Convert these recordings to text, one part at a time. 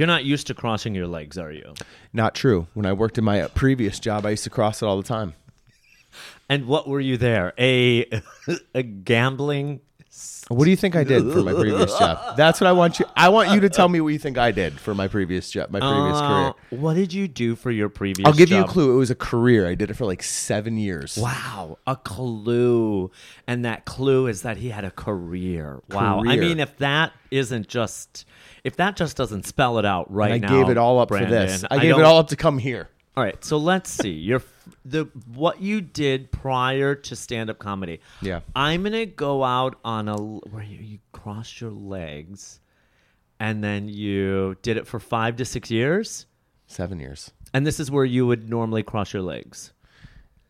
You're not used to crossing your legs, are you? Not true. When I worked in my uh, previous job, I used to cross it all the time. And what were you there? A a gambling What do you think I did for my previous job? That's what I want you. I want you to tell me what you think I did for my previous job, my previous Uh, career. What did you do for your previous I'll give you a clue. It was a career. I did it for like seven years. Wow, a clue. And that clue is that he had a career. Wow. I mean, if that isn't just if that just doesn't spell it out right And I now. gave it all up Brandon, for this. I gave don't- it all up to come here. All right, so let's see. Your the what you did prior to stand up comedy. Yeah. I'm gonna go out on a where you, you cross your legs, and then you did it for five to six years. Seven years. And this is where you would normally cross your legs.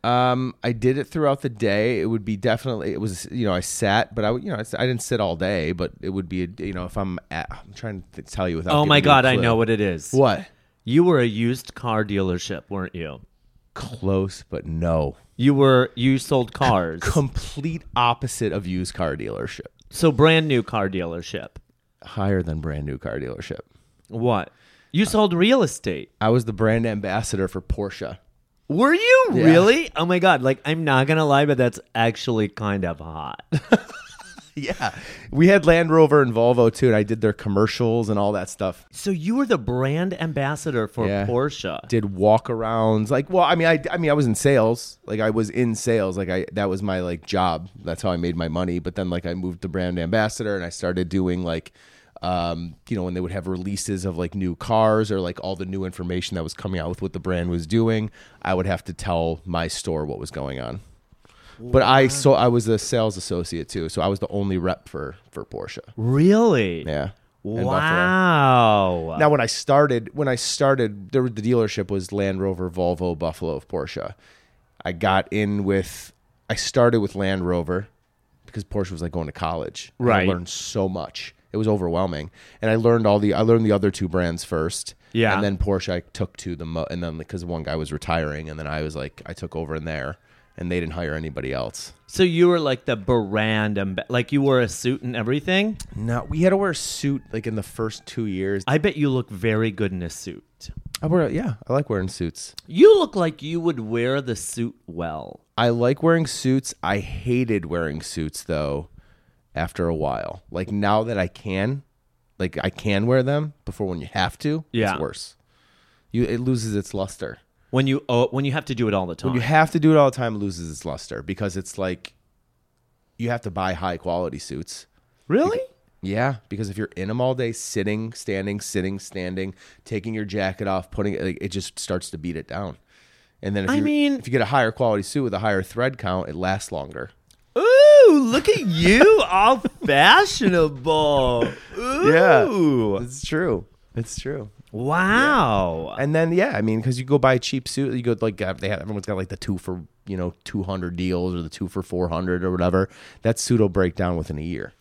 Um, I did it throughout the day. It would be definitely. It was you know I sat, but I would- you know I didn't sit all day, but it would be you know if I'm at, I'm trying to tell you without. Oh my a god, I know what it is. What? You were a used car dealership, weren't you? Close, but no. You were you sold cars. Complete opposite of used car dealership. so brand new car dealership. Higher than brand new car dealership. What? You sold real estate. I was the brand ambassador for Porsche. Were you Yeah. really? Oh my god! Like I'm not gonna lie, but that's actually kind of hot. Yeah, we had Land Rover and Volvo too, and I did their commercials and all that stuff. so you were the brand ambassador for Yeah. Porsche. Did walkarounds, like, well, I mean, I, I mean, I was in sales, like, I was in sales, like, I that was my like job. That's how I made my money. But then, like, I moved to brand ambassador, and I started doing like, um, you know, when they would have releases of like new cars or like all the new information that was coming out with what the brand was doing, I would have to tell my store what was going on. But I so I was a sales associate too, so I was the only rep for for Porsche. Really? Yeah. Wow. Now, when I started, when I started, there, the dealership was Land Rover, Volvo, Buffalo, of Porsche. I got in with, I started with Land Rover because Porsche was like going to college. Right. I learned so much. It was overwhelming, and I learned all the. I learned the other two brands first. Yeah. and then Porsche I took to the mo- and then because one guy was retiring, and then I was like I took over in there, and they didn't hire anybody else. so you were like the brand amb- like you wore a suit and everything. No, we had to wear a suit like in the first two years. I bet you look very good in a suit. I wear, yeah, I like wearing suits. You look like you would wear the suit well. I like wearing suits. I hated wearing suits though after a while. Like now that I can, like I can wear them before when you have to, Yeah. it's worse. You it loses its luster. When you oh, when you have to do it all the time. When you have to do it all the time, it loses its luster because it's like you have to buy high quality suits. really? Yeah, because if you're in them all day, sitting, standing, sitting, standing, taking your jacket off, putting it, like, it just starts to beat it down. And then if I you mean- if you get a higher quality suit with a higher thread count, it lasts longer. Ooh, look at you, all fashionable. Ooh. It's true. It's true. Wow. And then yeah, I mean, because you go buy a cheap suit, you go like they have everyone's got like the two for you know two hundred deals or the two for four hundred or whatever. That suit will break down within a year.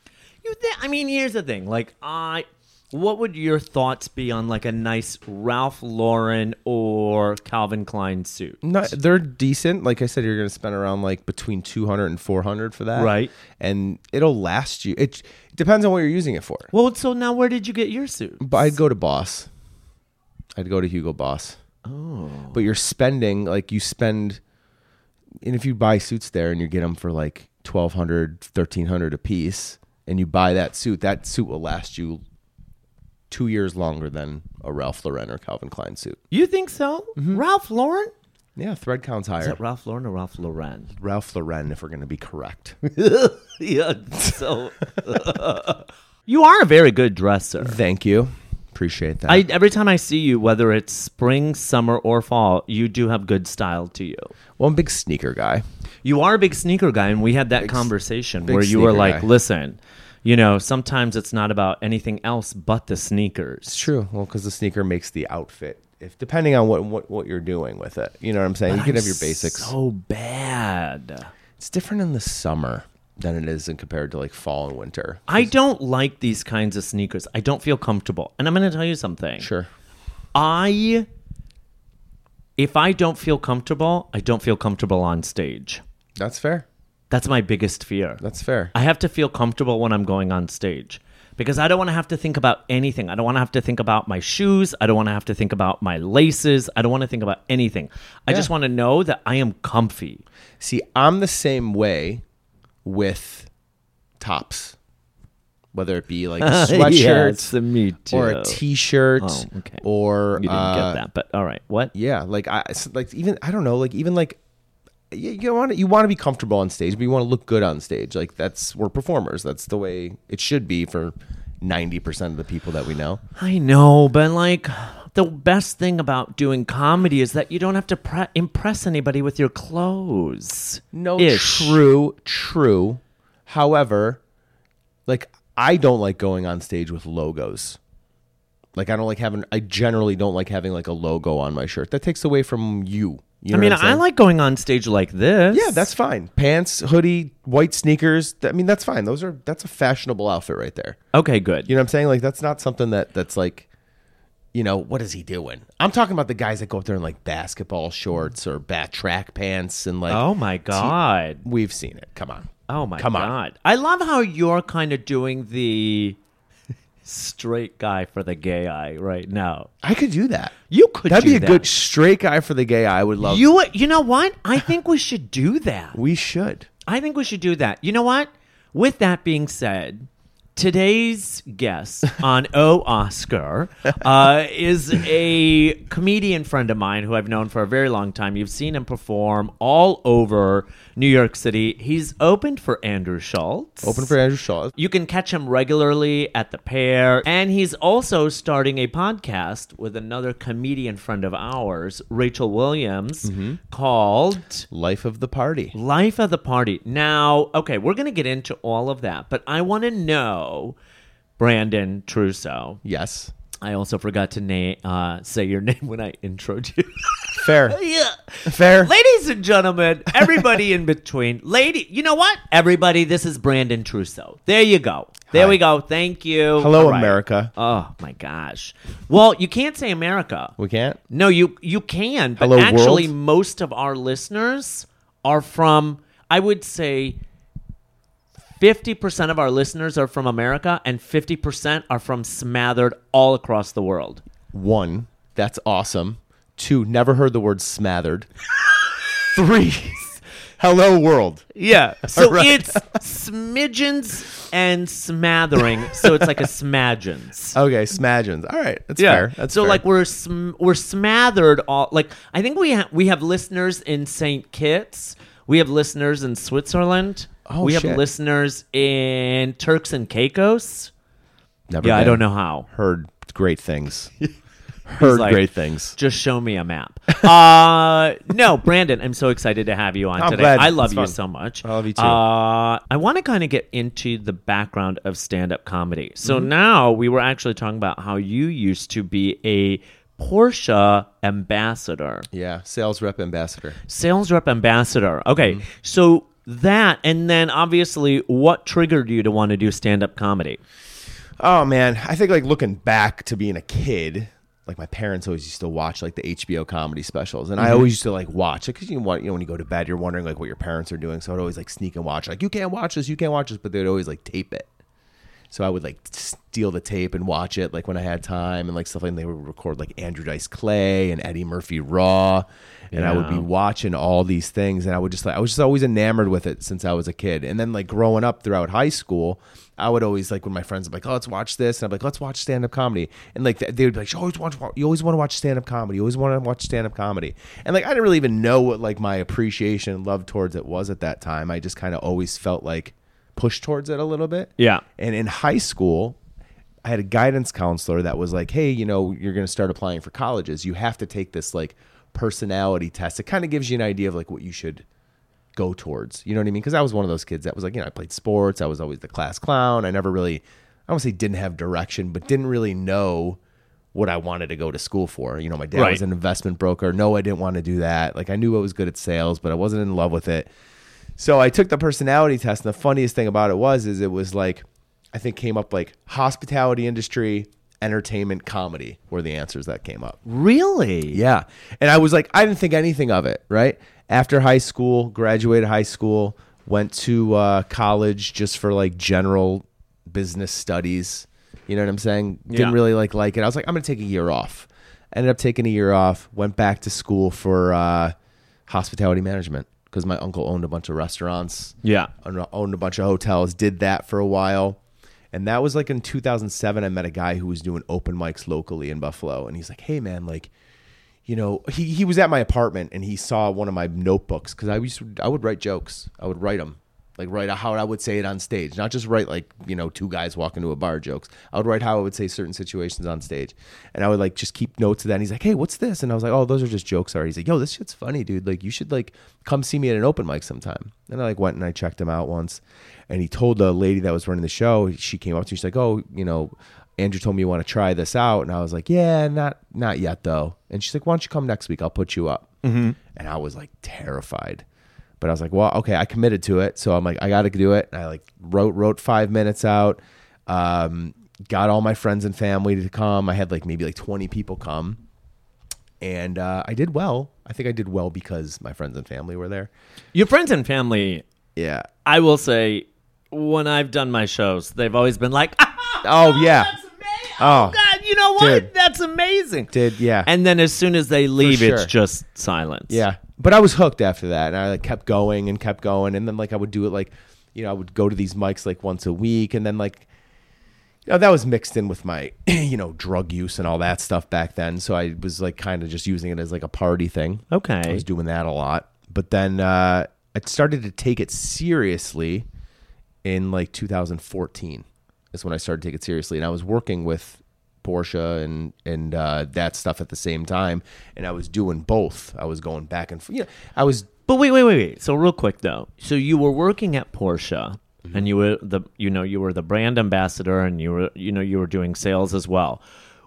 You I mean, here's the thing. Like, I, what would your thoughts be on like a nice Ralph Lauren or Calvin Klein suit? No, they're decent. Like I said, you're going to spend around like between 200 and 400 for that. Right. And it'll last you. It, it depends on what you're using it for. Well, so now where did you get your suit? But I'd go to Boss. I'd go to Hugo Boss. Oh. But you're spending like you spend and if you buy suits there and you get them for like 1200 1300 a piece and you buy that suit, that suit will last you 2 years longer than a Ralph Lauren or Calvin Klein suit. You think so? Mm-hmm. Ralph Lauren? Yeah, thread count's higher. Is higher. that Ralph Lauren or Ralph Lauren? Ralph Lauren if we're going to be correct. yeah. So you are a very good dresser. Thank you. Appreciate that. I every time I see you, whether it's spring, summer, or fall, you do have good style to you. well, I'm a big sneaker guy. You are a big sneaker guy, and we had that Big conversation big where you were like, guy. "Listen, you know, sometimes it's not about anything else but the sneakers." It's true. Well, because the sneaker makes the outfit. If depending on what, what what you're doing with it, you know what I'm saying. you can have your basics. So bad. It's different in the summer than it is in compared to like fall and winter. I don't like these kinds of sneakers. I don't feel comfortable, and I'm going to tell you something. Sure. I, if I don't feel comfortable, I don't feel comfortable on stage. That's fair. That's my biggest fear. That's fair. I have to feel comfortable when I'm going on stage because I don't want to have to think about anything. I don't want to have to think about my shoes. I don't want to have to think about my laces. I don't want to think about anything. I just want to know that I am comfy. See, I'm the same way with tops, whether it be like me too. or a t-shirt Oh, okay. or You didn't uh, get that, but all right. What? Yeah, like I like even I don't know, like even like you, you want to you want to be comfortable on stage, but you want to look good on stage. Like that's we're performers. That's the way it should be for ninety percent of the people that we know. I know, but like the best thing about doing comedy is that you don't have to pre- impress anybody with your clothes. No, Ish. true, true. However, like I don't like going on stage with logos. Like I don't like having. I generally don't like having like a logo on my shirt. That takes away from you. You know I mean, I like going on stage like this. Yeah, that's fine. Pants, hoodie, white sneakers. I mean, that's fine. Those are that's a fashionable outfit right there. okay. Good. You know what I'm saying? Like that's not something that that's like, you know, what is he doing? I'm talking about the guys that go up there in like basketball shorts or bat track pants and like. oh my god. We've seen it. Come on. Oh my Come on. I love how you're kind of doing the straight guy for the gay eye right now. I could do that. You could That'd be a that. good straight guy for the gay. Eye. I would love. You you know what? I think we should do that. We should. I think we should do that. You know what? With that being said, today's guest on O Oscar uh, is a comedian friend of mine who I've known for a very long time. You've seen him perform all over New York City. He's opened for Andrew Schulz. Open for Andrew Shaw. You can catch him regularly at the pair. And he's also starting a podcast with another comedian friend of ours, Rachel Williams, called Life of the party. Life of the Party. Now, okay, we're going to get into all of that, but I want to know, Brandon Trusso. Yes. I also forgot to na- uh, say your name when I introed you. Fair. yeah. Fair. Ladies and gentlemen, everybody in between. Lady, you know what? Everybody, this is Brandon Trusso. There you go. There Hi. we go. Thank you. Hello, right. America. Oh my gosh. Well, you can't say America. We can't. No, you you can, but Hello, actually world? most of our listeners are from I would say 50% of our listeners are from America and 50% are from smothered all across the world. One, that's awesome. Two, never heard the word smothered. Three, hello world. Yeah. So Right. it's smidgens and smathering. So it's like a smidgens. Okay, smadgens. All right, that's Yeah. fair. That's so fair. like we're sm- we're smothered all like I think we ha- we have listeners in St. Kitts. We have listeners in Switzerland. Oh, we have shit. listeners in Turks and Caicos. never. Yeah, I don't know how. Heard great things. Heard like- great things. Just show me a map. uh, no, Brandon, I'm so excited to have you on I'm today. glad. I love It's you fun. so much. I love you too. Uh, I want to kind of get into the background of stand-up comedy. So Mm-hmm. now we were actually talking about how you used to be a Porsche ambassador, Yeah, sales rep ambassador. sales rep ambassador. Okay, Mm-hmm. so that, and then obviously, what triggered you to want to do stand-up comedy? Oh man, I think like looking back to being a kid, like my parents always used to watch like the HBO comedy specials, and I mm-hmm. always used to like watch it because you want you know when you go to bed, you're wondering like what your parents are doing, so I'd always like sneak and watch like you can't watch this, you can't watch this, but they'd always like tape it. So I would like steal the tape and watch it like when I had time and like stuff like they would record like Andrew Dice Clay and Eddie Murphy Raw. And I would be watching all these things and I would just like I was just always enamored with it since I was a kid. And then like growing up throughout high school, I would always like when my friends would be like, "Oh, let's watch this," and I'm like, "Let's watch stand up comedy." And like they would be like, "You always watch, you always want to watch stand up comedy. You always want to watch stand up comedy." And like I didn't really even know what like my appreciation and love towards it was at that time. I just kind of always felt like pushed towards it a little bit. Yeah. And in high school, I had a guidance counselor that was like, "Hey, you know, you're going to start applying for colleges. You have to take this like personality test. It kind of gives you an idea of like what you should go towards. You know what I mean? Because I was one of those kids that was like, you know, I played sports. I was always the class clown. I never really, I don't say didn't have direction, but didn't really know what I wanted to go to school for. You know, my dad Right. was an investment broker. No, I didn't want to do that. Like I knew I was good at sales, but I wasn't in love with it. So I took the personality test, and the funniest thing about it was, is it was like, I think came up like hospitality industry, entertainment, comedy were the answers that came up. Really? Yeah. And I was like, I didn't think anything of it, right? After high school, graduated high school, went to uh, college just for like general business studies. You know what I'm saying? Didn't really like like it. I was like, I'm gonna take a year off. Ended up taking a year off. Went back to school for uh, hospitality management because my uncle owned a bunch of restaurants. Yeah. owned owned a bunch of hotels. Did that for a while, and that was like in 2007. I met a guy who was doing open mics locally in Buffalo, and he's like, "Hey, man, like." You know, he, he was at my apartment and he saw one of my notebooks because I used to, I would write jokes. I would write them, like write how I would say it on stage, not just write like you know two guys walking to a bar jokes. I would write how I would say certain situations on stage, and I would like just keep notes of that. And he's like, "Hey, what's this?" And I was like, "Oh, those are just jokes." Already. He's like, "Yo, this shit's funny, dude. Like, you should like come see me at an open mic sometime." And I like went and I checked him out once, and he told the lady that was running the show. She came up to me. She's like, "Oh, you know." Andrew told me you want to try this out, and I was like, "Yeah, not not yet though." And she's like, "Why don't you come next week? I'll put you up." Mm-hmm. And I was like terrified, but I was like, "Well, okay, I committed to it." So I'm like, "I got to do it." And I like wrote wrote five minutes out, um, got all my friends and family to come. I had like maybe like 20 people come, and uh, I did well. I think I did well because my friends and family were there. Your friends and family, Yeah. I will say, when I've done my shows, they've always been like, Oh yeah. Oh, Oh, God, you know what? dude. That's amazing. Did yeah. And then as soon as they leave, it's just silence. Yeah, but I was hooked after that, and I like kept going and kept going, and then like I would do it like, you know, I would go to these mics like once a week, and then like, you know, that was mixed in with my, you know, drug use and all that stuff back then. So I was like kind of just using it as like a party thing. Okay, I was doing that a lot, but then uh, I started to take it seriously in like 2014. Is when I started to take it seriously, and I was working with Porsche and and uh, that stuff at the same time, and I was doing both. I was going back and forth. You know, I was But wait, wait, wait, wait. So real quick though, so you were working at Porsche, Mm-hmm. and you were the, you know, you were the brand ambassador, and you were, you know, you were doing sales as well.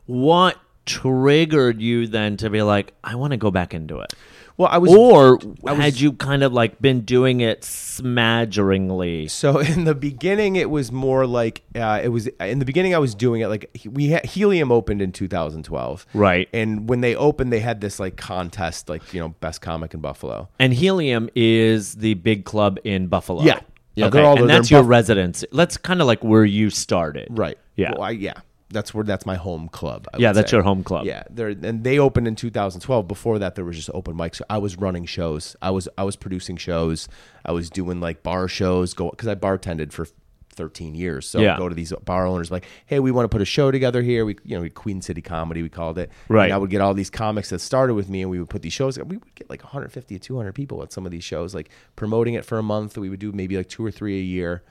What triggered you then to be like, I want to go back into it? well, I was Or I was- had you kind of like been doing it smadgeringly? So in the beginning, it was more like uh, it was in the beginning. I was doing it like we had, Helium opened in 2012, Right. And when they opened, they had this like contest, like you know, best comic in Buffalo. And Helium is the big club in Buffalo. Yeah. Yeah, okay. and that's your Buff- residence. That's kind of like where you started. Right. Yeah. Well, I, yeah. That's where that's my home club. I Yeah, that's say. your home club. Yeah, there and they opened in 2012. Before that, there was just open mics. I was running shows. I was I was producing shows. I was doing like bar shows. Go because I bartended for 13 years. So Yeah. go to these bar owners like, hey, we want to put a show together here. We you know we Queen City Comedy we called it. Right. And I would get all these comics that started with me, and we would put these shows. We would get like 150 to 200 people at some of these shows, like promoting it for a month. We would do maybe like two or three a year,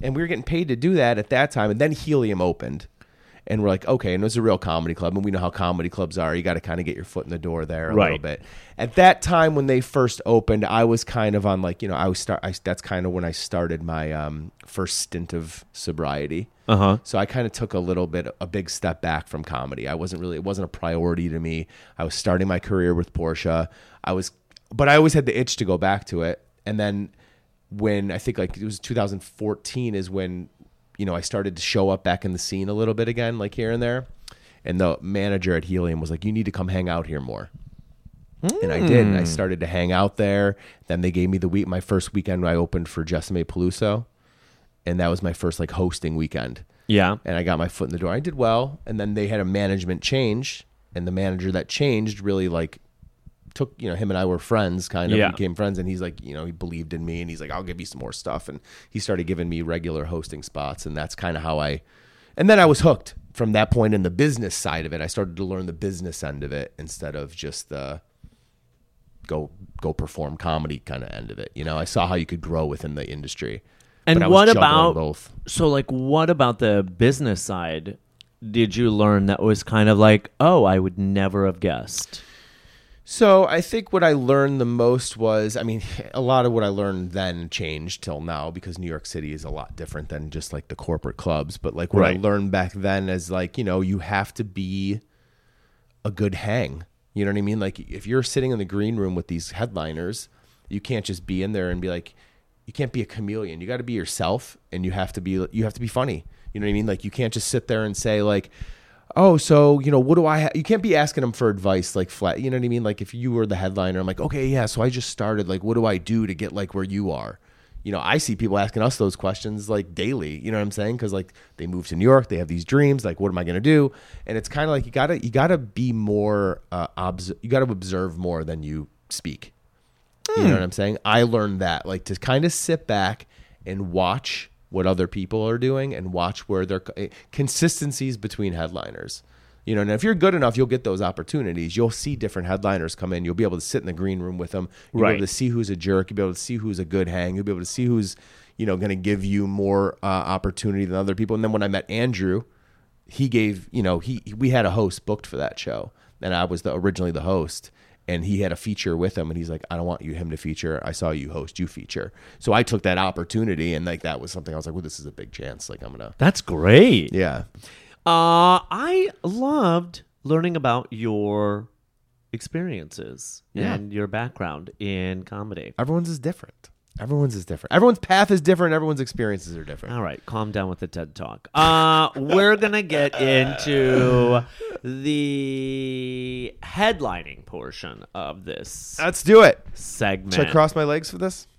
and we were getting paid to do that at that time. And then Helium opened and we're like, okay, and it was a real comedy club, and we know how comedy clubs are. You got to kind of get your foot in the door there a little bit. At that time, when they first opened, I was kind of on like, you know, I was start. I, that's kind of when I started my um, first stint of sobriety. Uh huh. So I kind of took a little bit, a big step back from comedy. I wasn't really, it wasn't a priority to me. I was starting my career with Porsche. I was, but I always had the itch to go back to it. And then when I think like it was 2014 is when, you know, I started to show up back in the scene a little bit again, like here and there. And the manager at Helium was like, you need to come hang out here more. And I did. And I hmm. started to hang out there. Then they gave me the week, my first weekend I opened for Jessimae Peluso. And that was my first like hosting weekend Yeah. and I got my foot in the door. I did well, and then they had a management change, and the manager that changed really like took you know him and I were friends, kind of Yeah. became friends, and he's like you know he believed in me, and he's like I'll give you some more stuff, and he started giving me regular hosting spots, and that's kind of how I, and then I was hooked from that point in the business side of it. I started to learn the business end of it instead of just the go go perform comedy kind of end of it. You know, I saw how you could grow within the industry. And but I was what about both? so like what about the business side? Did you learn that was kind of like, oh, I would never have guessed. So I think what I learned the most was, I mean, a lot of what I learned then changed till now because New York City is a lot different than just like the corporate clubs. But like what I learned back then is like, you know, you have to be a good hang. You know what I mean? Like if you're sitting in the green room with these headliners, you can't just be in there and be like, you can't be a chameleon. You got to be yourself, and you have to be you have to be funny. You know what I mean? Like you can't just sit there and say like, oh, so you know, what do I? Ha-? You can't be asking them for advice like flat. You know what I mean? Like if you were the headliner, I'm like, okay, yeah. So I just started. Like, what do I do to get like where you are? you know, I see people asking us those questions like daily. You know what I'm saying? Because like they move to New York, they have these dreams. Like, what am I going to do? And it's kind of like you gotta you gotta be more uh, obs- you gotta observe more than you speak. You know what I'm saying? I learned that like to kind of sit back and watch what other people are doing and watch where their consistencies between headliners. You know, and if you're good enough, you'll get those opportunities. You'll see different headliners come in. You'll be able to sit in the green room with them. You'll be able to see who's a jerk. You'll be able to see who's a good hang. You'll be able to see who's, you know, going to give you more uh, opportunity than other people. And then when I met Andrew, he gave, you know, he we had a host booked for that show, and I was the originally the host. And he had a feature with him, and he's like, "I don't want you him to feature. I saw you host, you feature." So I took that opportunity, and like that was something I was like, "Well, this is a big chance. Like I'm gonna, That's great. yeah." Uh, I loved learning about your experiences Yeah. and your background in comedy. Everyone's is different. Everyone's is different. Everyone's path is different. Everyone's experiences are different. All right, calm down with the TED Talk. Uh, we're gonna get into the headlining portion of this Let's do it. segment. Should I cross my legs for this?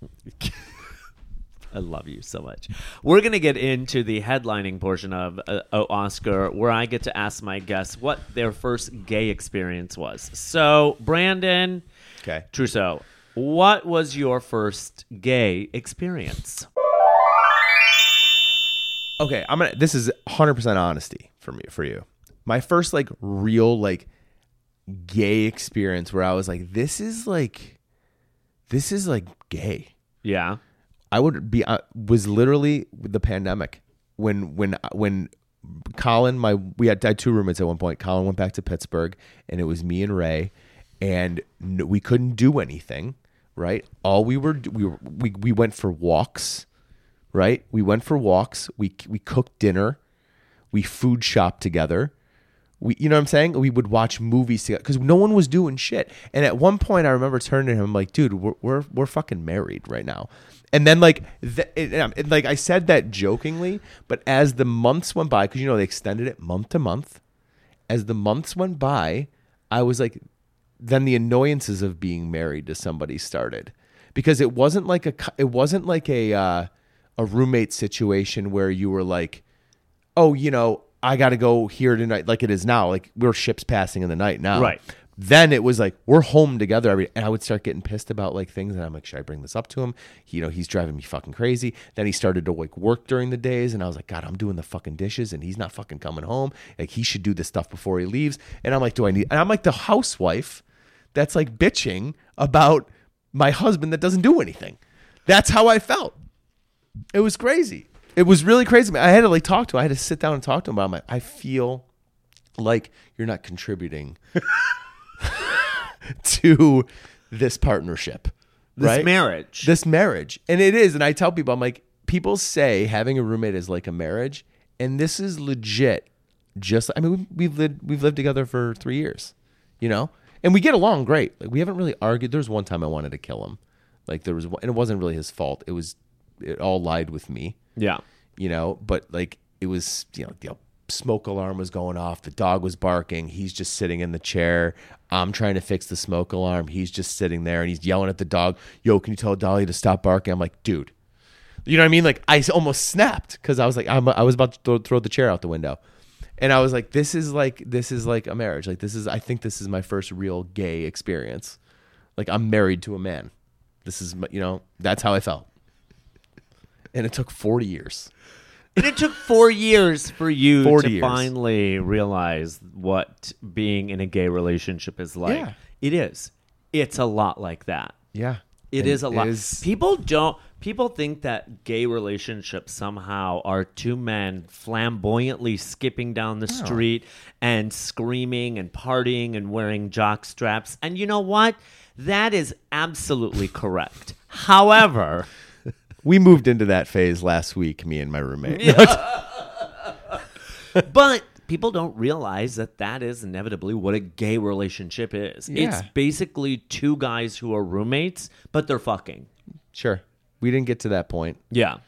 I love you so much. We're going to get into the headlining portion of uh, oh, Oscar, where I get to ask my guests what their first gay experience was. So, Brandon Okay. Trusso, what was your first gay experience? Okay, I'm gonna. This is 100 percent honesty for me for you. My first like real like gay experience where I was like, this is like, this is like gay. Yeah. I would be uh, was literally the pandemic when when when Colin my we had, I had two roommates at one point. Colin went back to Pittsburgh, and it was me and Ray, and we couldn't do anything. Right, all we were we we we went for walks. Right, we went for walks. We we cooked dinner. We food shopped together. We, you know what I'm saying? We would watch movies together because no one was doing shit. And at one point, I remember turning to him I'm like, "Dude, we're we're, we're fucking married right now." And then like, like I said that jokingly, but as the months went by, because you know they extended it month to month. As the months went by, I was like, then the annoyances of being married to somebody started because it wasn't like a it wasn't like a uh, a roommate situation where you were like oh, you know, I got to go here tonight, like it is now. Like we're ships passing in the night now. Right. Then it was like we're home together every, and I would start getting pissed about like things, and I'm like, should I bring this up to him? He, you know, he's driving me fucking crazy. Then he started to like work during the days, and I was like, God, I'm doing the fucking dishes, and he's not fucking coming home. Like he should do this stuff before he leaves. And I'm like, do I need? And I'm like the housewife that's like bitching about my husband that doesn't do anything. That's how I felt. It was crazy. It was really crazy. I had to like talk to him. I had to sit down and talk to him about. I'm like, I feel like you're not contributing to this partnership, This right? marriage. this marriage, and it is. And I tell people, I'm like, people say having a roommate is like a marriage, and this is legit. Just, I mean, we've lived we've lived together for three years, you know, and we get along great. Like we haven't really argued. There was one time I wanted to kill him, like there was, one, and it wasn't really his fault. It was, it all lied with me yeah. you know, but like it was, you know, the smoke alarm was going off, the dog was barking, he's just sitting in the chair. I'm trying to fix the smoke alarm. He's just sitting there and he's yelling at the dog, "Yo, can you tell Dolly to stop barking?" I'm like, "Dude." You know what I mean? Like I almost snapped cuz I was like I'm, I was about to throw, throw the chair out the window. And I was like, this is like this is like a marriage. Like this is I think this is my first real gay experience. Like I'm married to a man. This is you know, that's how I felt. And it took 40 years. And it took four years for you to years. finally realize what being in a gay relationship is like. Yeah. It is. It's a lot like that. Yeah. It And is a lot. is- People don't. People think that gay relationships somehow are two men flamboyantly skipping down the street and screaming and partying and wearing jock straps. And you know what? That is absolutely correct. However, we moved into that phase last week, me and my roommate. but people don't realize that that is inevitably what a gay relationship is. It's basically two guys who are roommates, but they're fucking. Sure. We didn't get to that point, Yeah.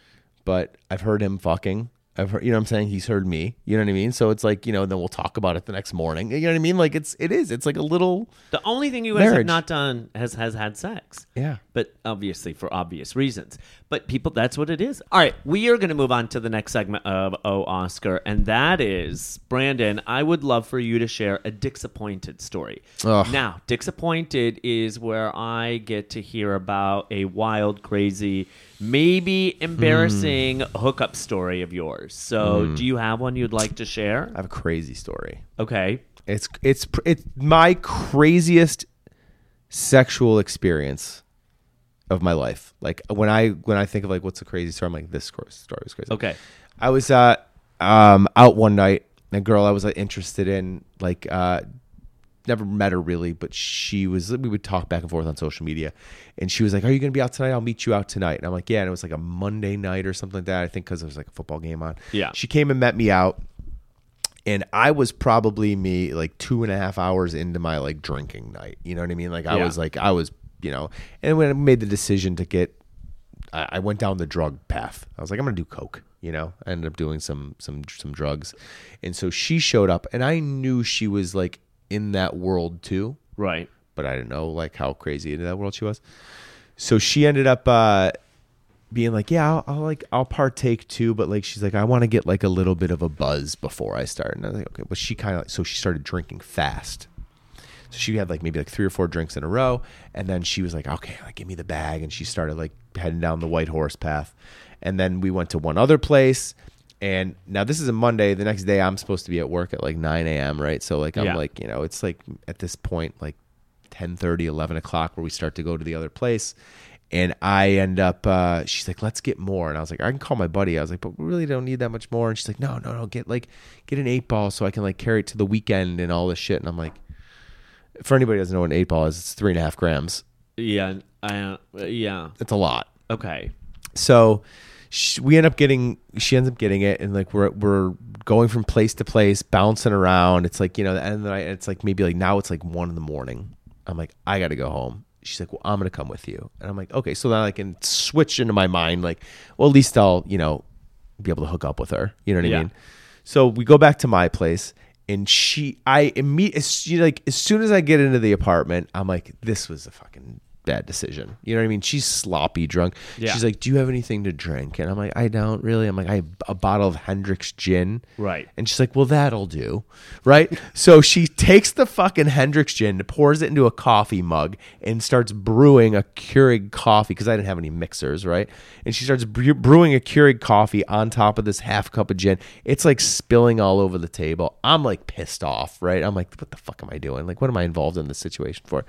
but I've heard him fucking. I've heard, you know what I'm saying? He's heard me. You know what I mean? So it's like, you know, then we'll talk about it the next morning. You know what I mean? Like it's it is. It's like a little The only thing you guys have not done has has had sex. Yeah. But obviously for obvious reasons. But people that's what it is. All right, we are going to move on to the next segment of Oh Oscar and that is Brandon, I would love for you to share a disappointed story. Ugh. Now, disappointed is where I get to hear about a wild crazy maybe embarrassing Hmm. hookup story of yours. So, do you have one you'd like to share? I have a crazy story. Okay. It's it's it's my craziest sexual experience of my life. Like when I when I think of like what's the crazy story, I'm like this story story was crazy. Okay. I was uh um out one night, and a girl I was like, interested in, like uh never met her really, but she was we would talk back and forth on social media. And she was like, Are you gonna be out tonight? I'll meet you out tonight. And I'm like, Yeah, and it was like a Monday night or something like that, I think because there was like a football game on. Yeah. She came and met me out and I was probably me like two and a half hours into my like drinking night. You know what I mean? Like I Yeah. was like I was, you know, and when I made the decision to get, I, I went down the drug path. I was like, I'm gonna do coke. You know, I ended up doing some some some drugs, and so she showed up, and I knew she was like in that world too, Right. but I didn't know like how crazy into that world she was. So she ended up uh, being like, "Yeah, I'll, I'll like I'll partake too," but like she's like, "I want to get like a little bit of a buzz before I start." And I was like, "Okay," but she kind of like so she started drinking fast. So she had like maybe like three or four drinks in a row, and then she was like, "Okay, like give me the bag," and she started like heading down the white horse path. And then we went to one other place, and now this is a Monday. The next day, I'm supposed to be at work at like 9 a.m. Right, so like I'm Yeah. like you know it's like at this point like 10 30 11 o'clock where we start to go to the other place and i end up uh, she's like let's get more and i was like i can call my buddy i was like but we really don't need that much more and she's like no no no get like get an eight ball so i can like carry it to the weekend and all this shit and i'm like for anybody who doesn't know what an eight ball is it's three and a half grams Yeah. I, uh, yeah. it's a lot Okay. so sh we end up getting she ends up getting it and like we're we're going from place to place bouncing around. It's like you know the end of the night it's like maybe like now it's like one in the morning. I'm like i gotta go home. She's like well i'm gonna come with you. And i'm like okay so then i can switch into my mind like well at least i'll you know be able to hook up with her. You know what Yeah. i mean? So we go back to my place and she i immediately like as soon as i get into the apartment i'm like this was a fucking bad decision. You know what i mean? She's sloppy drunk. Yeah. she's like do you have anything to drink? And i'm like i don't really. I'm like i have a bottle of Hendrick's gin. Right. and she's like well that'll do. Right? So she takes the fucking Hendrick's gin pours it into a coffee mug and starts brewing a keurig coffee because i didn't have any mixers right? And she starts brewing a keurig coffee on top of this half cup of gin. It's like spilling all over the table. I'm like pissed off right? I'm like what the fuck am i doing? Like what am i involved in this situation for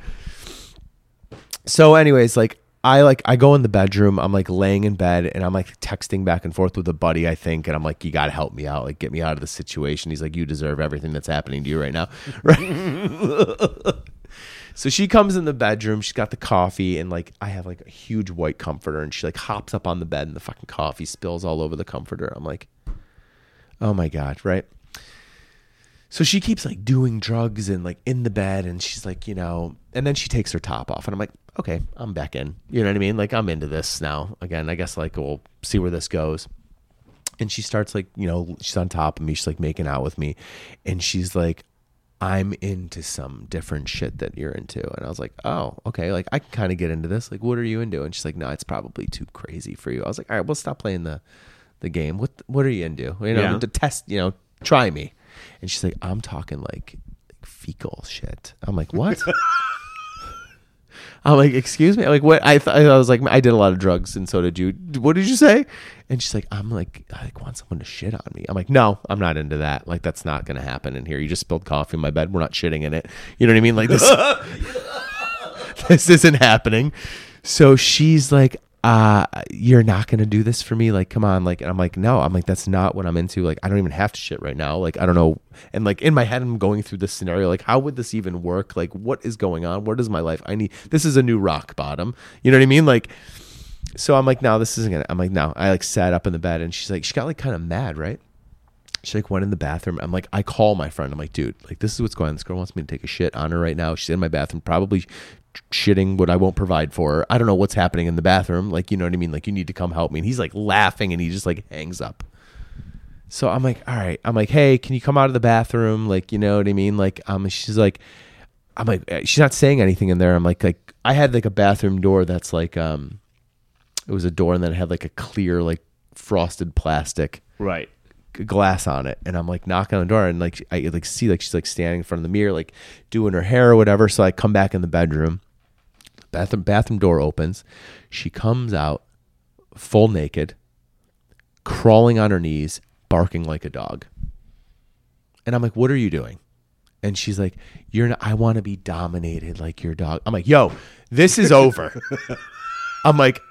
so anyways like i like i go in the bedroom i'm like laying in bed and i'm like texting back and forth with a buddy i think and i'm like you gotta help me out like get me out of the situation. He's like you deserve everything that's happening to you right now. Right? So she comes in the bedroom she's got the coffee and like i have like a huge white comforter and she like hops up on the bed and the fucking coffee spills all over the comforter. I'm like oh my god right? So she keeps like doing drugs and like in the bed and she's like, you know, and then she takes her top off and I'm like, okay, I'm back in. You know what I mean? Like I'm into this now. Again, I guess like we'll see where this goes. And she starts like, you know, she's on top of me, she's like making out with me and she's like I'm into some different shit that you're into. And I was like, oh, okay. Like, I can kind of get into this. Like, what are you into? And she's like, no, it's probably too crazy for you. I was like, all right, well, stop playing the, the game. What, what are you into? You know, Yeah. to test, you know, try me. And she's like, I'm talking like, like fecal shit. I'm like, what? I'm like, excuse me. I'm like, what? I, th- I was like, I did a lot of drugs, and so did you. What did you say? And she's like, I'm like, I like want someone to shit on me. I'm like, no, I'm not into that. Like, that's not gonna happen in here. You just spilled coffee in my bed. We're not shitting in it. You know what I mean? Like this. this isn't happening. So she's like, uh, you're not gonna do this for me. Like, come on. Like, and I'm like, no. I'm like, that's not what I'm into. Like, I don't even have to shit right now. Like, I don't know. And like in my head, I'm going through this scenario. Like, how would this even work? Like, what is going on? What is my life? I need. This is a new rock bottom. You know what I mean? Like. So I'm like, no, this isn't gonna. I'm like, no. I like sat up in the bed, and she's like, she got like kind of mad, right? She like went in the bathroom. I'm like, I call my friend. I'm like, dude, like this is what's going on. This girl wants me to take a shit on her right now. She's in my bathroom, probably shitting what I won't provide for her. I don't know what's happening in the bathroom. Like, you know what I mean? Like, you need to come help me. And he's like laughing, and he just like hangs up. So I'm like, all right. I'm like, hey, can you come out of the bathroom? Like, you know what I mean? Like, um, she's like, I'm like, uh, she's not saying anything in there. I'm like, like I had like a bathroom door that's like, um, it was a door and then it had like a clear like frosted plastic Right. glass on it and I'm like knocking on the door and like I like see like she's like standing in front of the mirror like doing her hair or whatever so I come back in the bedroom bathroom bathroom door opens. She comes out full naked crawling on her knees barking like a dog. And I'm like what are you doing? And she's like you're not I want to be dominated like your dog. I'm like yo this is over. I'm like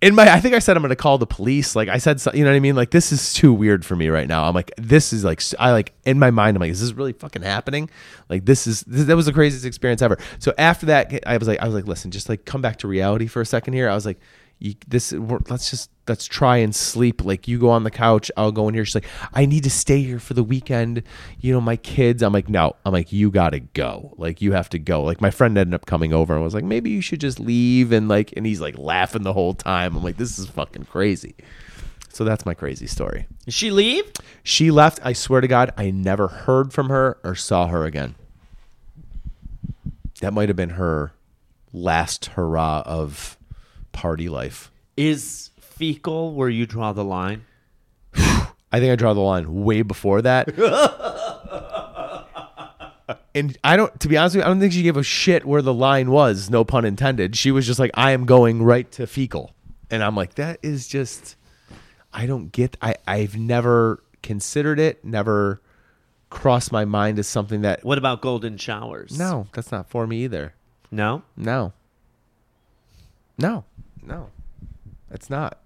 in my I think I said I'm to call the police. Like I said, so- you know what I mean? Like this is too weird for me right now. I'm like this is like i like in my mind I'm like is this really fucking happening? Like this is this, that was the craziest experience ever. So after that I was like I was like listen, just like come back to reality for a second here. I was like you, this we're, let's just let's try and sleep. Like you go on the couch, I'll go in here. She's like I need to stay here for the weekend. You know my kids. I'm like no. I'm like you got to go. Like you have to go. Like my friend ended up coming over and was like maybe you should just leave and like and he's like laughing the whole time. I'm like this is fucking crazy. So that's my crazy story. Did she leave? She left. I swear to God, I never heard from her or saw her again. That might have been her last hurrah of party life. Is fecal where you draw the line? I think I draw the line way before that. and I don't, to be honest with you, I don't think she gave a shit where the line was, no pun intended. She was just like, I am going right to fecal. And I'm like, that is just, I don't get, I, I've never considered it, never crossed my mind as something that, What about golden showers? no, that's not for me either. No? No. No. No. It's not.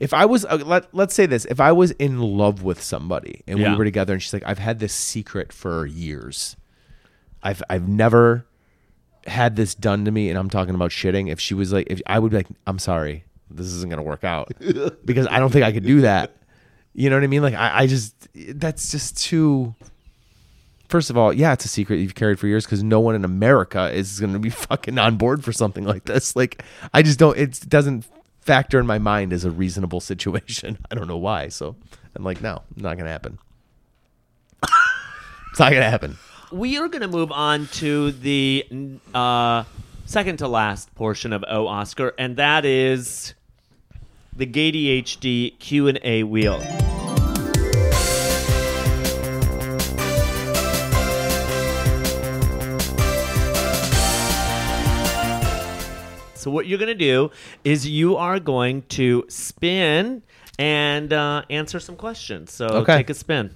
If I was uh, let let's say this, if I was in love with somebody and Yeah. we were together and she's like I've had this secret for years. I've I've never had this done to me and I'm talking about shitting. If she was like if I would be like I'm sorry. This isn't going to work out because I don't think I could do that. You know what I mean? Like I, I just that's just too First of all, yeah, it's a secret you've carried for years because no one in America is going to be fucking on board for something like this. Like, I just don't. It doesn't factor in my mind as a reasonable situation. I don't know why. So I'm like, no, not going to happen. it's not going to happen. We are going to move on to the uh, second to last portion of O Oscar, and that is the Gady Q and A wheel. So what you're going to do is you are going to spin and uh, answer some questions. So Okay. take a spin.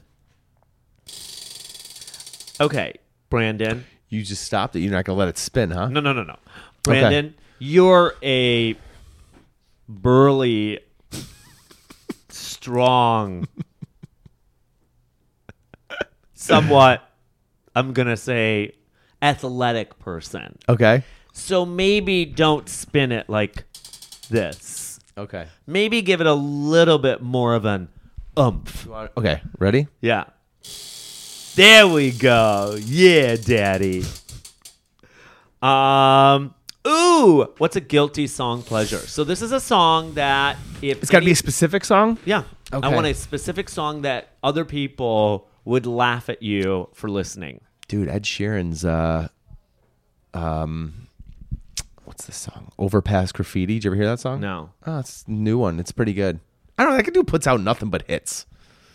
Okay, Brandon. You just stopped it. You're not going to let it spin, huh? No, no, no, no. Brandon, you're a burly, strong, somewhat, I'm going to say, athletic person. Okay. So maybe don't spin it like this. Okay. Maybe give it a little bit more of an umph. Okay. Ready? Yeah. There we go. Yeah, daddy. Um ooh, what's a guilty song pleasure? So this is a song that if It's got to be a specific song. Yeah. Okay. I want a specific song that other people would laugh at you for listening. Dude, Ed Sheeran's uh um what's the song? Overpass Graffiti. Did you ever hear that song? No. Oh, it's a new one. It's pretty good. I don't know. That dude puts out nothing but hits.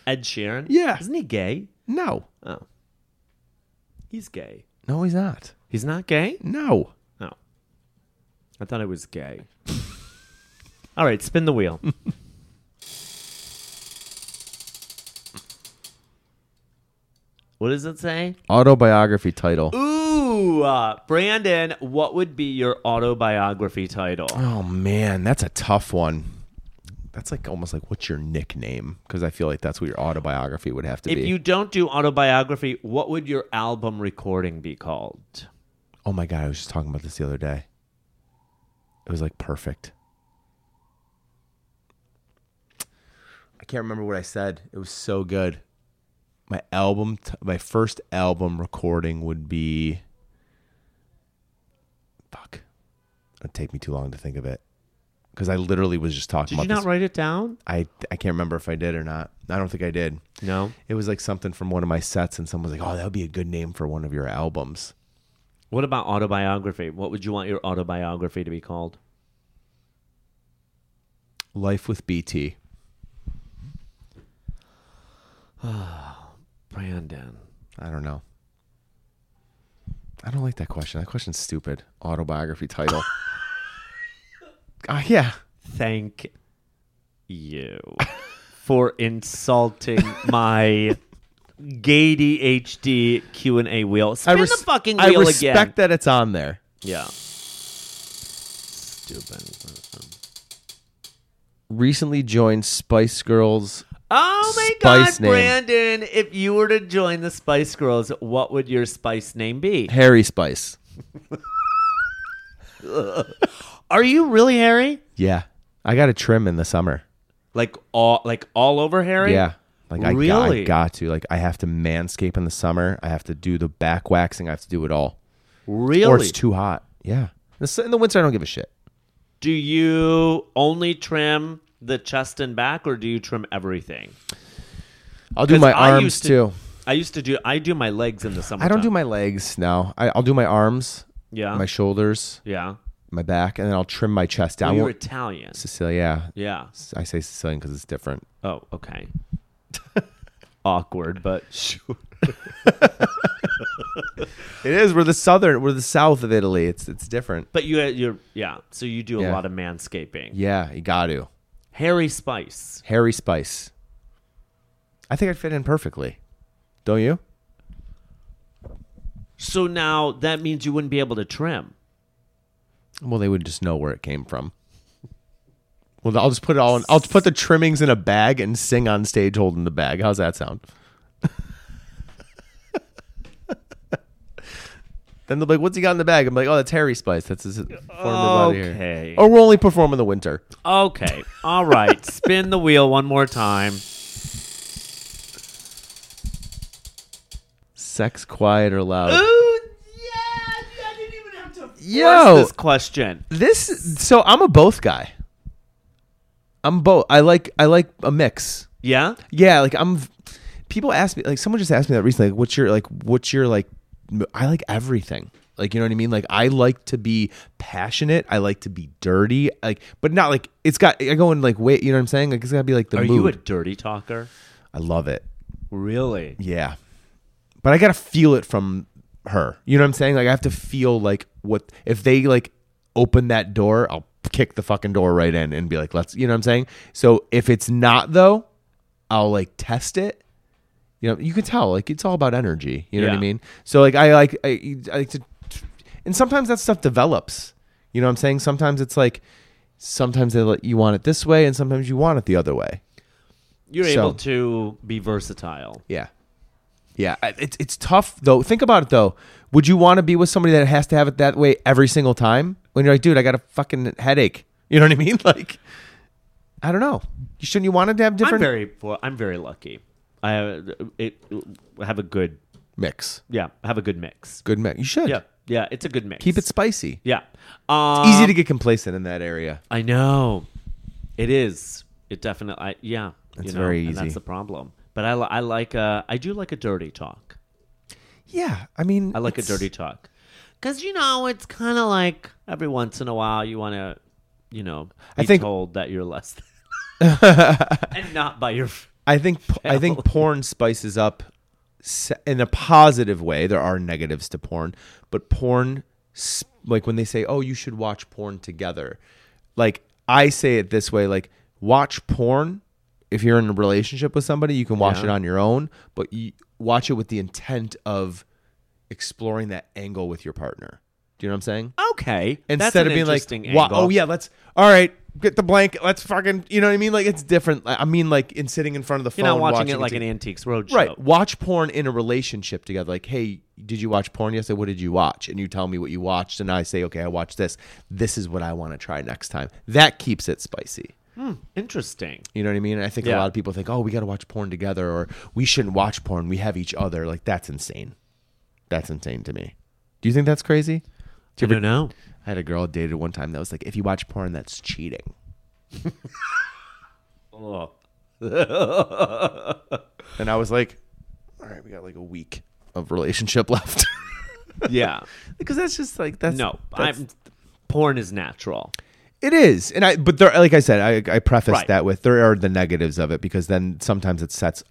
Ed Sheeran? Yeah. Isn't he gay? No. Oh. He's gay. No, he's not. He's not gay? No. No. I thought it was gay. All right, spin the wheel. what does it say? Autobiography title. Ooh, uh, Brandon, what would be your autobiography title? Oh man, that's a tough one. That's like almost like what's your nickname? Because I feel like that's what your autobiography would have to be. If be. you don't do autobiography, what would your album recording be called? oh my god, I was just talking about this the other day. It was like perfect. I can't remember what I said. It was so good. My album, t- my first album recording would be. Fuck. It'd take me too long to think of it. because I literally was just talking Did you about not this. write it down? I I can't remember if I did or not. I don't think I did. No. It was like something from one of my sets, and someone was like, "Oh, that would be a good name for one of your albums." What about autobiography? What would you want your autobiography to be called? Life with BT. Brandon. I don't know. I don't like that question. That question's stupid. Autobiography title. uh, yeah. Thank you for insulting my gay HD Q and A wheel. Spin res- the fucking I respect again. that it's on there. Yeah. Stupid. Recently joined Spice Girls. Oh my Spice God, name. Brandon! If you were to join the Spice Girls, what would your Spice name be? Harry Spice. Are you really Harry? Yeah. I got a trim in the summer. Like all, like all over Harry? Yeah. Like I, got, I Really? got to. Like I have to manscape in the summer. I have to do the back waxing. I have to do it all. Really? Or it's too hot. Yeah. In the s- In the winter, I don't give a shit. Do you only trim the chest and back, or do you trim everything? I'll do my I arms used to- too. I used to do. I do my legs in the summer. I don't do my legs now. I, I'll do my arms, Yeah. my shoulders, yeah. my back, and then I'll trim my chest down. you're Well, Italian. Sicilia. Yeah. I say Sicilian because it's different. Oh, okay. Awkward, but sure. It is. We're the southern. We're the south of Italy. It's it's different. But you, uh, you're yeah. So you do a Yeah. lot of manscaping. Yeah, you got to. Harry Spice. Harry Spice. I think I'd fit in perfectly. Don't you? So now that means you wouldn't be able to trim. Well, they would just know where it came from. Well, I'll just put it all in. I'll put the trimmings in a bag and sing on stage holding the bag. How's that sound? Then they'll be like, "What's he got in the bag?" I'm like, "Oh, that's Harry Spice. That's his former body hair." Okay. Or we'll only perform in the winter. Okay. All right. Spin the wheel one more time. Sex quiet or loud? Ooh, yeah. I didn't even have to force Yo. this question. This. So I'm a both guy. I'm both. I like. I like a mix. Yeah. Yeah, like I'm. People ask me, like someone just asked me that recently. Like, what's your like? What's your like? I like everything. Like, you know what I mean? Like, I like to be passionate. I like to be dirty. Like, but not like it's got. I go in like wait. You know what I'm saying? Like, it's got to be like the Are mood. you a dirty talker? I love it. Really? Yeah, but I gotta feel it from her. You know what I'm saying? Like, I have to feel like what if they like open that door, I'll kick the fucking door right in and be like, let's. You know what I'm saying? So if it's not though, I'll like test it. You know, you can tell like it's all about energy. You know what I mean? So like I like I, I like to, and sometimes that stuff develops. You know what I'm saying? Sometimes it's like sometimes they let you want it this way, and sometimes you want it the other way. You're So- able to be versatile. Yeah. Yeah, it's it's tough though. Think about it though. Would you want to be with somebody that has to have it that way every single time? When you're like, dude, I got a fucking headache. You know what I mean? Like, I don't know. You shouldn't you want to have I'm different very I'm very lucky. I have it have a good mix? yeah, have a good mix. Good mix. You should. Yeah. Yeah, it's a good mix. Keep it spicy. Yeah. Um, Easy to get complacent in that area. I know. It is. It definitely I, yeah, It's you know, very easy. that's the problem. But I I like uh I do like a dirty talk. Yeah, I mean, I like a dirty talk. Cuz you know, it's kind of like every once in a while you want to you know, be I think- told that you're less than and not by your I think I think porn spices up in a positive way. There are negatives to porn, but porn, like when they say, "Oh, you should watch porn together," like I say it this way: like watch porn. If you're in a relationship with somebody, you can watch Yeah. it on your own, but you watch it with the intent of exploring that angle with your partner. Do you know what I'm saying? Okay. Instead of being like. "Oh yeah, let's all right, get the blanket, let's fucking," you know what I mean? Like it's different. I mean, like in sitting in front of the phone, You're not watching, it like an Antiques Roadshow. right. Watch porn in a relationship together. Like, hey, did you watch porn yesterday? What did you watch? And you tell me what you watched, and I say, okay, I watched this. This is what I want to try next time. That keeps it spicy. Hmm, interesting. You know what I mean? And I think a Yeah. lot of people think, oh, we got to watch porn together, or we shouldn't watch porn. We have each other. Like that's insane. That's insane to me. Do you think that's crazy? I don't know. I had a girl I dated one time that was like, if you watch porn, that's cheating. Oh. And I was like, all right, we got like a week of relationship left. yeah. because that's just like that's No, that's- I'm, porn is natural. It is, and I. But there, like I said, I, I preface Right. that with there are the negatives of it because then sometimes it sets,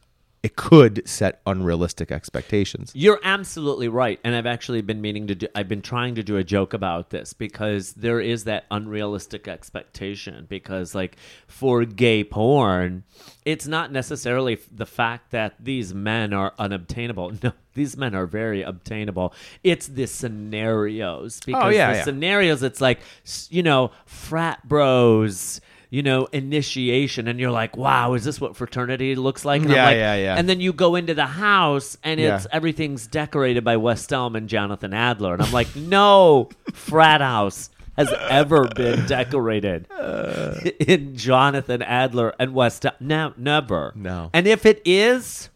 it could set unrealistic expectations. You're absolutely right, and I've actually been meaning to do. I've been trying to do a joke about this because there is that unrealistic expectation. Because, like, for gay porn, it's not necessarily the fact that these men are unobtainable. No, these men are very obtainable. It's the scenarios. Oh, because yeah, the yeah. scenarios, it's like, you know, frat bros. You know, initiation, and you're like, "Wow, is this what fraternity looks like?" And I'm Yeah, like- yeah, yeah. And then you go into the house and it's Yeah. everything's decorated by West Elm and Jonathan Adler. And I'm like, no frat house has ever been decorated Uh. in Jonathan Adler and West Elm. No, never. No. And if it is,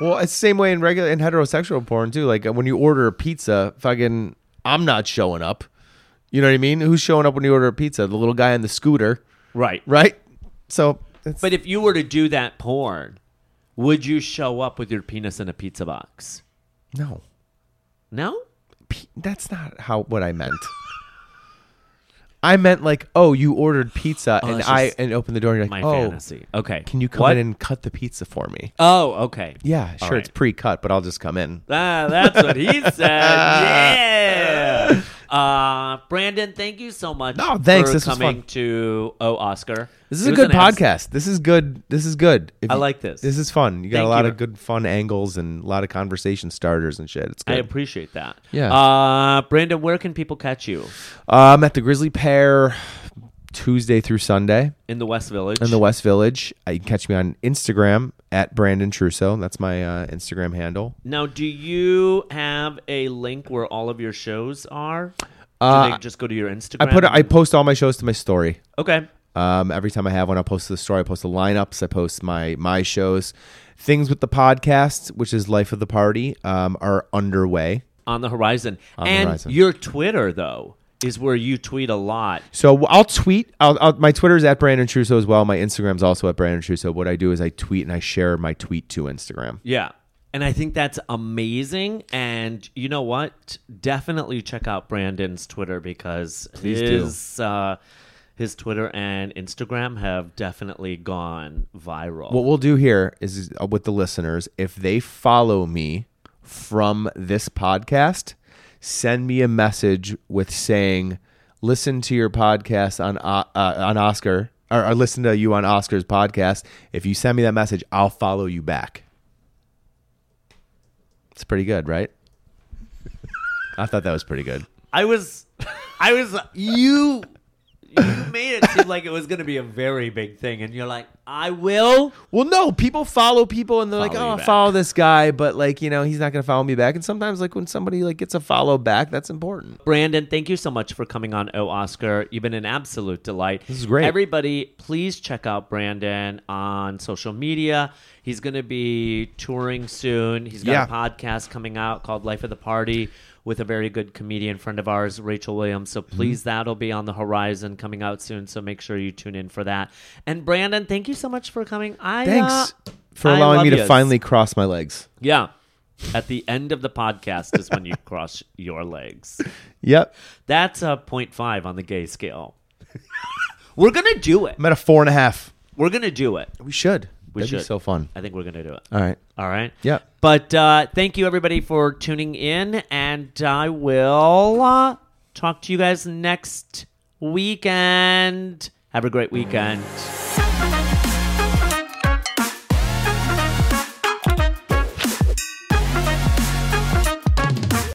Well, it's the same way in regular in heterosexual porn too. Like when you order a pizza, fucking, I'm not showing up. You know what I mean? Who's showing up when you order a pizza? The little guy on the scooter, right. right? So, it's, But if you were to do that porn, would you show up with your penis in a pizza box? no, No? P- that's not how what I meant. I meant like, oh, you ordered pizza, Oh, and that's I just and open the door, and you're My like, oh, fantasy. Okay. can you come What? in and cut the pizza for me? Oh, okay. Yeah, sure, right. it's pre-cut, but I'll just come in. Ah, that's what he said. yeah. Uh, Brandon, thank you so much. No, thanks. For This coming to Oh Oscar. This is It a good podcast. This is good. This is good. If I you- like this. This is fun. You got Thank a lot you. of good fun angles and a lot of conversation starters and shit. It's good. I appreciate that. Yeah. Uh, Brandon, where can people catch you I'm at the Grisly Pear Tuesday through Sunday in the West Village? in the West Village. Uh, you can catch me on Instagram at Brandon Trusso. That's my uh, Instagram handle. now, do you have a link where all of your shows are? Do Uh, they just go to your Instagram? I put I post all my shows to my story. okay. Um, every time I have one, I post to the story. I post the lineups. I post my my shows. Things with the podcast, which is Life of the Party, um, are underway. On the horizon. On the and horizon. your Twitter, though, is where you tweet a lot. So I'll tweet. I'll, I'll, my Twitter is at Brandon Trusso as well. My Instagram's also at Brandon Trusso. What I do is I tweet and I share my tweet to Instagram. Yeah. And I think that's amazing. And you know what? Definitely check out Brandon's Twitter because Please do. his uh, his Twitter and Instagram have definitely gone viral. What we'll do here is uh, with the listeners, if they follow me from this podcast, send me a message with saying, "Listen to your podcast on uh, uh, on Oscar." Or, or listen to you on Oscar's podcast. If you send me that message, I'll follow you back. It's pretty good, right? I thought that was pretty good. I was, I was you. You made it seem like it was going to be a very big thing, and you're like, I will. Well, no, people follow people and they're like, Follow you "Oh, back. follow this guy," but like, you know, he's not going to follow me back. And sometimes like when somebody like gets a follow back, that's important. Brandon, thank you so much for coming on Oh Oscar. You've been an absolute delight. This is great. Everybody, please check out Brandon on social media. He's going to be touring soon. He's got Yeah. a podcast coming out called Life of the Party with a very good comedian friend of ours, Rachel Williams. So Mm-hmm. please, that'll be on the horizon coming out soon. So make sure you tune in for that. And Brandon, thank you so much for coming. I Thanks uh, for allowing me to yous. finally cross my legs. Yeah. At the end of the podcast is when you cross your legs. Yep, That's a 0.5 on the gay scale. we're gonna do it. I'm at a four and a half. We're gonna do it. We should. We That'd be so fun. I think we're gonna do it. All right. All right. Yep. But uh, thank you everybody for tuning in, and I will uh, talk to you guys next weekend. Have a great weekend.